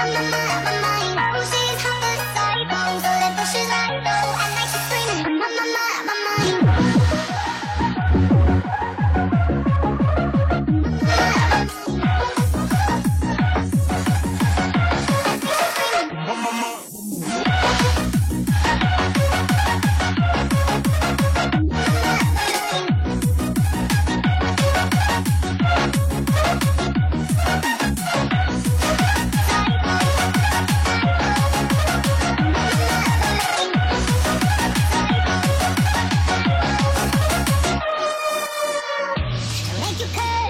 Thank you. hey.